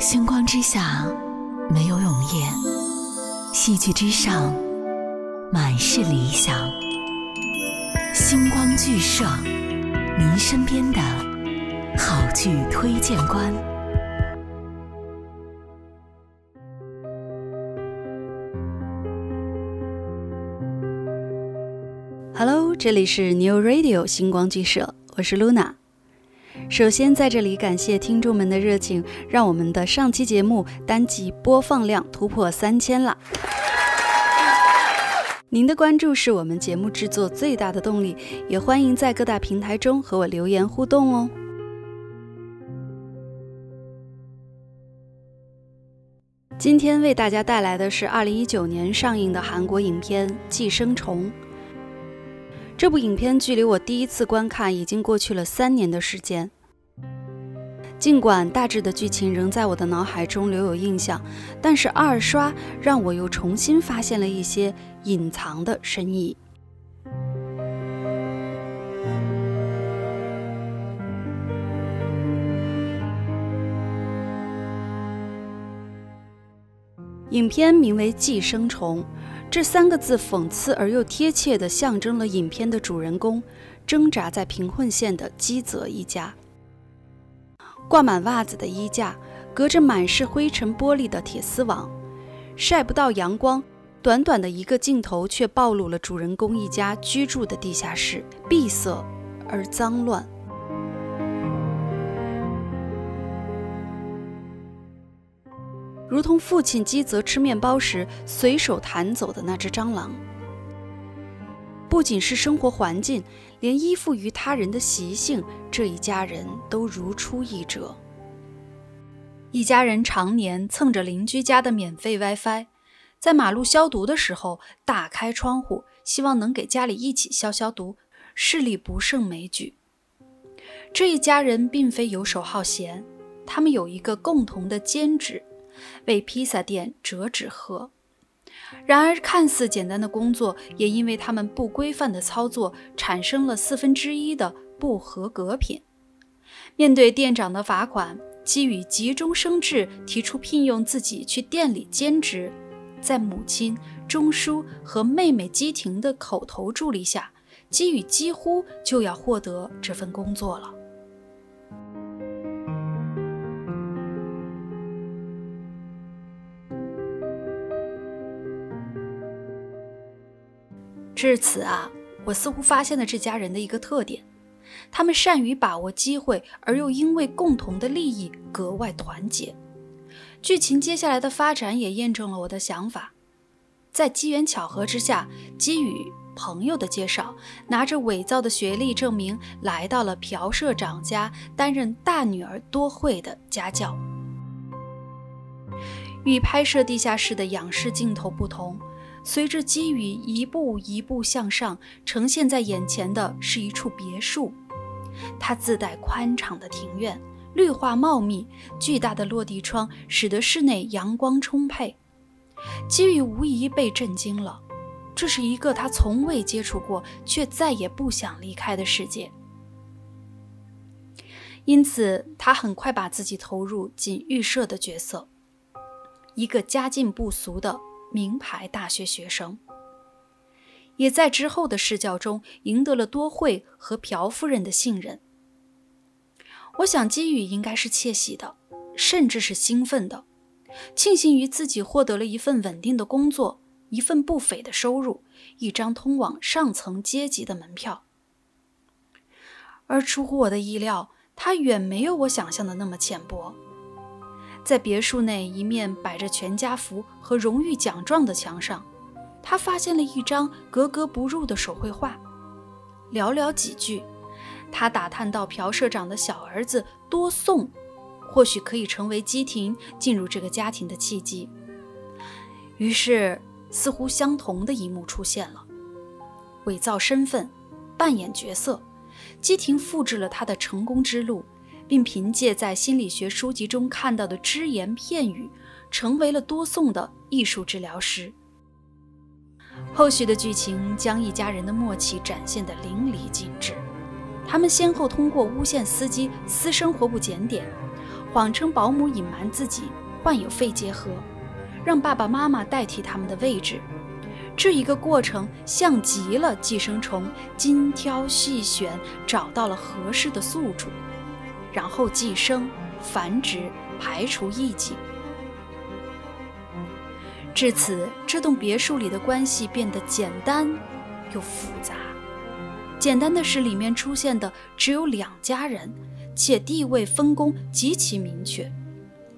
星光之下没有永夜，戏剧之上满是理想。星光剧社，您身边的好剧推荐官。Hello，这里是 New Radio 星光剧社，我是 Luna。首先，在这里感谢听众们的热情，让我们的上期节目单集播放量突破三千了。您的关注是我们节目制作最大的动力，也欢迎在各大平台中和我留言互动哦。今天为大家带来的是二零一九年上映的韩国影片《寄生虫》。这部影片距离我第一次观看已经过去了三年的时间。尽管大致的剧情仍在我的脑海中留有印象，但是二刷让我又重新发现了一些隐藏的深意。影片名为《寄生虫》，这三个字讽刺而又贴切地象征了影片的主人公挣扎在贫困线的基泽一家。挂满袜子的衣架，隔着满是灰尘玻璃的铁丝网，晒不到阳光。短短的一个镜头，却暴露了主人公一家居住的地下室闭塞而脏乱，如同父亲基泽吃面包时随手弹走的那只蟑螂。不仅是生活环境，连依附于他人的习性，这一家人都如出一辙。一家人常年蹭着邻居家的免费 WiFi，在马路消毒的时候打开窗户，希望能给家里一起消消毒，视力不胜枚举。这一家人并非游手好闲，他们有一个共同的兼职，为披萨店折纸盒。然而，看似简单的工作，也因为他们不规范的操作，产生了四分之一的不合格品。面对店长的罚款，基宇急中生智，提出聘用自己去店里兼职。在母亲钟书和妹妹基婷的口头助力下，基宇几乎就要获得这份工作了。至此啊，我似乎发现了这家人的一个特点：他们善于把握机会，而又因为共同的利益格外团结。剧情接下来的发展也验证了我的想法。在机缘巧合之下，基于朋友的介绍，拿着伪造的学历证明，来到了朴社长家担任大女儿多惠的家教。与拍摄地下室的仰视镜头不同。随着基宇一步一步向上，呈现在眼前的是一处别墅。它自带宽敞的庭院，绿化茂密，巨大的落地窗使得室内阳光充沛。基宇无疑被震惊了，这是一个他从未接触过却再也不想离开的世界。因此，他很快把自己投入进预设的角色，一个家境不俗的。名牌大学学生，也在之后的试教中赢得了多惠和朴夫人的信任。我想基宇应该是窃喜的，甚至是兴奋的，庆幸于自己获得了一份稳定的工作，一份不菲的收入，一张通往上层阶级的门票。而出乎我的意料，他远没有我想象的那么浅薄。在别墅内一面摆着全家福和荣誉奖状的墙上，他发现了一张格格不入的手绘画。寥寥几句，他打探到朴社长的小儿子多颂，或许可以成为基廷进入这个家庭的契机。于是，似乎相同的一幕出现了：伪造身份，扮演角色，基廷复制了他的成功之路。并凭借在心理学书籍中看到的只言片语，成为了多颂的艺术治疗师。后续的剧情将一家人的默契展现得淋漓尽致。他们先后通过诬陷司机私生活不检点，谎称保姆隐瞒自己患有肺结核，让爸爸妈妈代替他们的位置。这一个过程像极了寄生虫精挑细选找到了合适的宿主，然后寄生、繁殖、排除异己。至此，这栋别墅里的关系变得简单又复杂。简单的是，里面出现的只有两家人，且地位分工极其明确，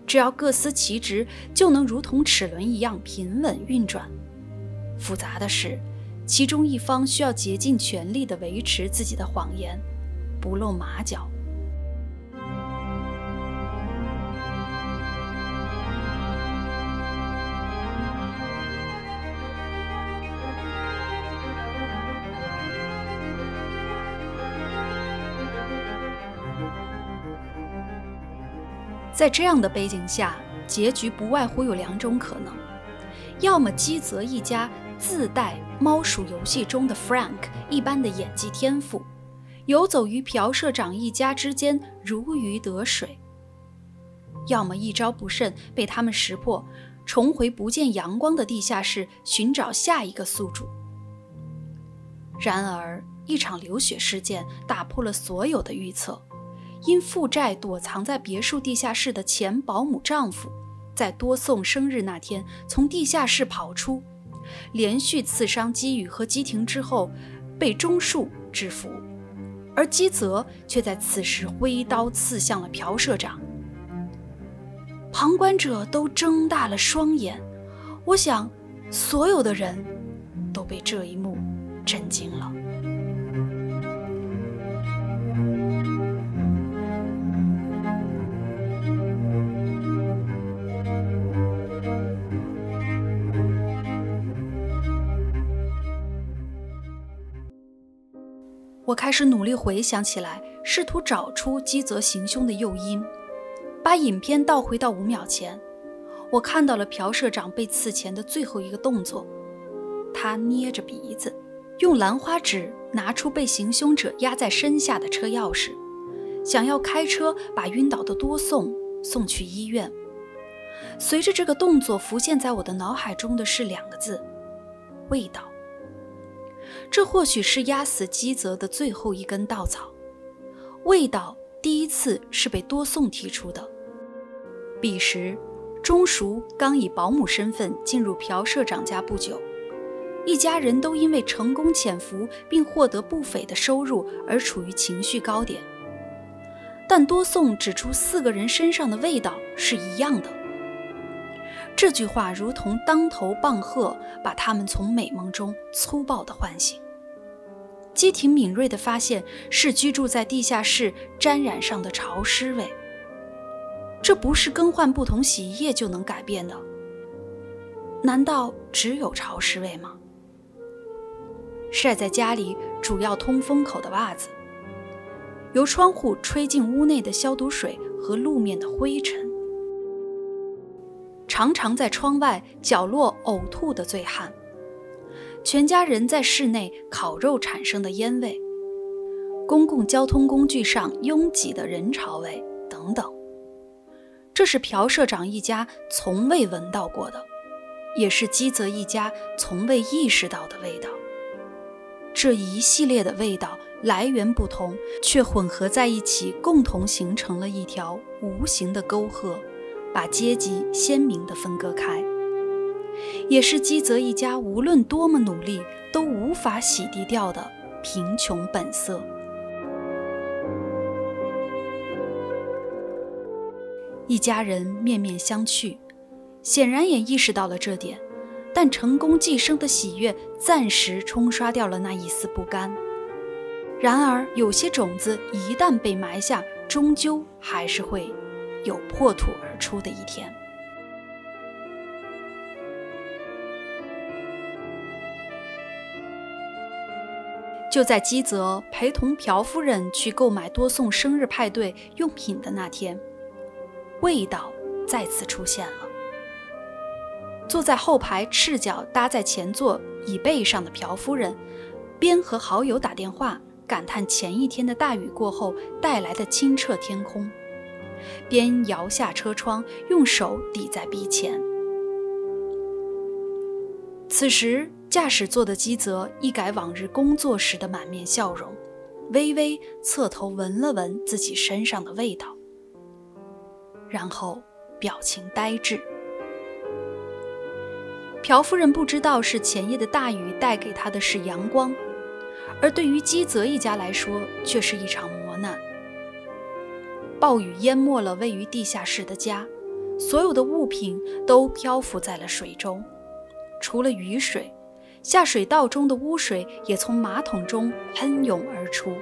只要各司其职，就能如同齿轮一样平稳运转。复杂的是，其中一方需要竭尽全力地维持自己的谎言，不露马脚。在这样的背景下，结局不外乎有两种可能：要么基泽一家自带猫鼠游戏中的 Frank 一般的演技天赋，游走于朴社长一家之间如鱼得水；要么一招不慎被他们识破，重回不见阳光的地下室寻找下一个宿主。然而，一场流血事件打破了所有的预测。因负债躲藏在别墅地下室的前保姆丈夫，在多颂生日那天从地下室跑出，连续刺伤基宇和基廷之后，被钟树制服，而基泽却在此时挥刀刺向了朴社长。旁观者都睁大了双眼，我想，所有的人都被这一幕震惊我开始努力回想起来，试图找出基泽行凶的诱因。把影片倒回到五秒前，我看到了朴社长被刺前的最后一个动作。他捏着鼻子，用兰花指拿出被行凶者压在身下的车钥匙，想要开车把晕倒的多颂送去医院。随着这个动作浮现在我的脑海中的是两个字：味道。这或许是压死基泽的最后一根稻草。味道第一次是被多颂提出的。彼时，钟淑刚以保姆身份进入朴社长家不久，一家人都因为成功潜伏并获得不菲的收入而处于情绪高点。但多颂指出四个人身上的味道是一样的。这句话如同当头棒喝，把他们从美梦中粗暴地唤醒。基廷敏锐地发现是居住在地下室沾染上的潮湿味。这不是更换不同洗衣液就能改变的。难道只有潮湿味吗？晒在家里主要通风口的袜子，由窗户吹进屋内的消毒水和路面的灰尘。常常在窗外角落呕吐的醉汉，全家人在室内烤肉产生的烟味，公共交通工具上拥挤的人潮味等等，这是朴社长一家从未闻到过的，也是基泽一家从未意识到的味道。这一系列的味道来源不同，却混合在一起，共同形成了一条无形的沟壑。把阶级鲜明地分割开，也是基泽一家无论多么努力都无法洗涤掉的贫穷本色。一家人面面相觑，显然也意识到了这点，但成功寄生的喜悦暂时冲刷掉了那一丝不甘。然而，有些种子一旦被埋下，终究还是会。有破土而出的一天。就在基泽陪同朴夫人去购买多送生日派对用品的那天，味道再次出现了。坐在后排赤脚搭在前座椅背上的朴夫人，边和好友打电话感叹前一天的大雨过后带来的清澈天空。边摇下车窗，用手抵在鼻前。此时，驾驶座的基泽一改往日工作时的满面笑容，微微侧头闻了闻自己身上的味道，然后表情呆滞。朴夫人不知道是前夜的大雨带给她的是阳光，而对于基泽一家来说，却是一场磨难。暴雨淹没了位于地下室的家，所有的物品都漂浮在了水中。除了雨水，下水道中的污水也从马桶中喷涌而出。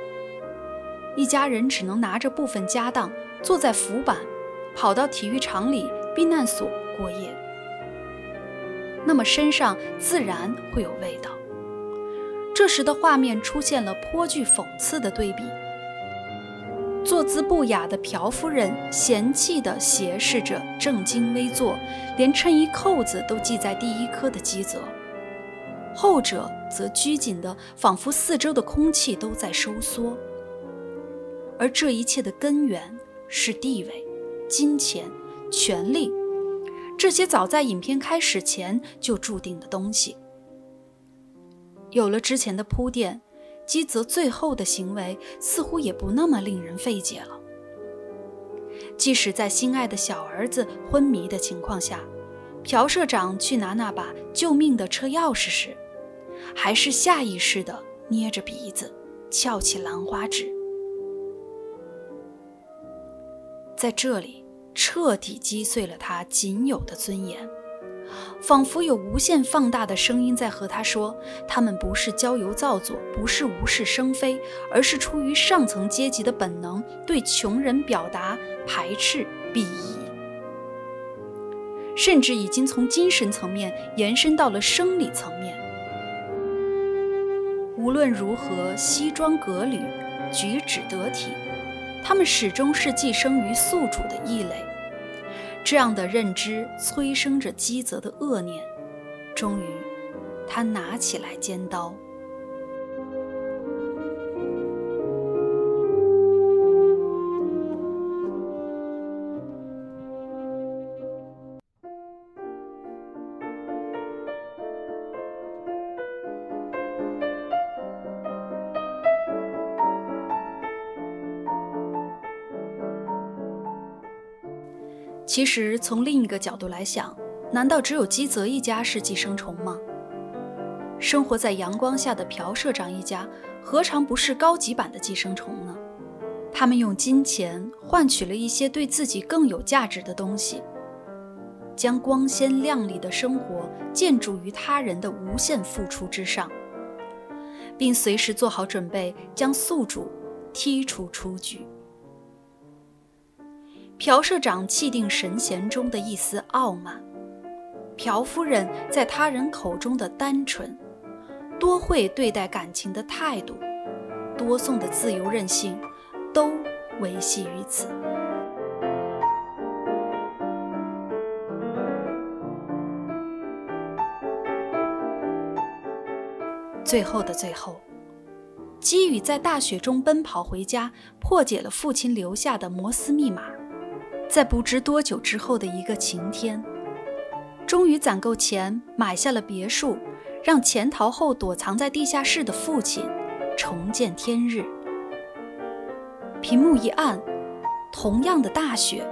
一家人只能拿着部分家当，坐在浮板，跑到体育场里避难所过夜。那么身上自然会有味道。这时的画面出现了颇具讽刺的对比。坐姿不雅的朴夫人嫌弃地斜视着正襟危坐、连衬衣扣子都系在第一颗的基泽，后者则拘谨的，仿佛四周的空气都在收缩。而这一切的根源是地位、金钱、权力，这些早在影片开始前就注定的东西。有了之前的铺垫。基泽最后的行为似乎也不那么令人费解了。即使在心爱的小儿子昏迷的情况下，朴社长去拿那把救命的车钥匙时，还是下意识地捏着鼻子，翘起兰花指。在这里，彻底击碎了他仅有的尊严。仿佛有无限放大的声音在和他说：“他们不是交由造作，不是无事生非，而是出于上层阶级的本能，对穷人表达排斥、鄙夷，甚至已经从精神层面延伸到了生理层面。无论如何，西装革履，举止得体，他们始终是寄生于宿主的异类。”这样的认知催生着基泽的恶念，终于，他拿起来尖刀。其实，从另一个角度来想，难道只有基泽一家是寄生虫吗？生活在阳光下的朴社长一家，何尝不是高级版的寄生虫呢？他们用金钱换取了一些对自己更有价值的东西，将光鲜亮丽的生活建筑于他人的无限付出之上，并随时做好准备将宿主踢出出局。朴社长气定神闲中的一丝傲慢，朴夫人在他人口中的单纯，多会对待感情的态度，多送的自由任性，都维系于此。最后的最后，基宇在大雪中奔跑回家，破解了父亲留下的摩斯密码。在不知多久之后的一个晴天，终于攒够钱买下了别墅，让潜逃后躲藏在地下室的父亲重见天日。屏幕一暗，同样的大雪，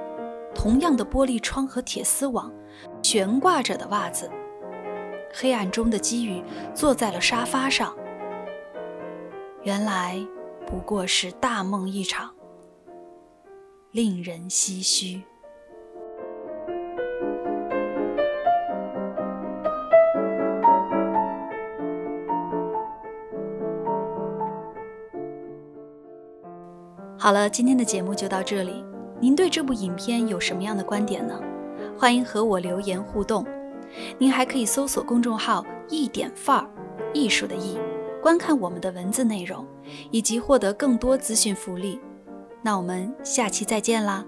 同样的玻璃窗和铁丝网，悬挂着的袜子。黑暗中的基宇坐在了沙发上，原来不过是大梦一场。令人唏嘘。好了，今天的节目就到这里。您对这部影片有什么样的观点呢？欢迎和我留言互动。您还可以搜索公众号“一点范儿”，艺术的“艺”，观看我们的文字内容，以及获得更多资讯福利。那我们下期再见啦！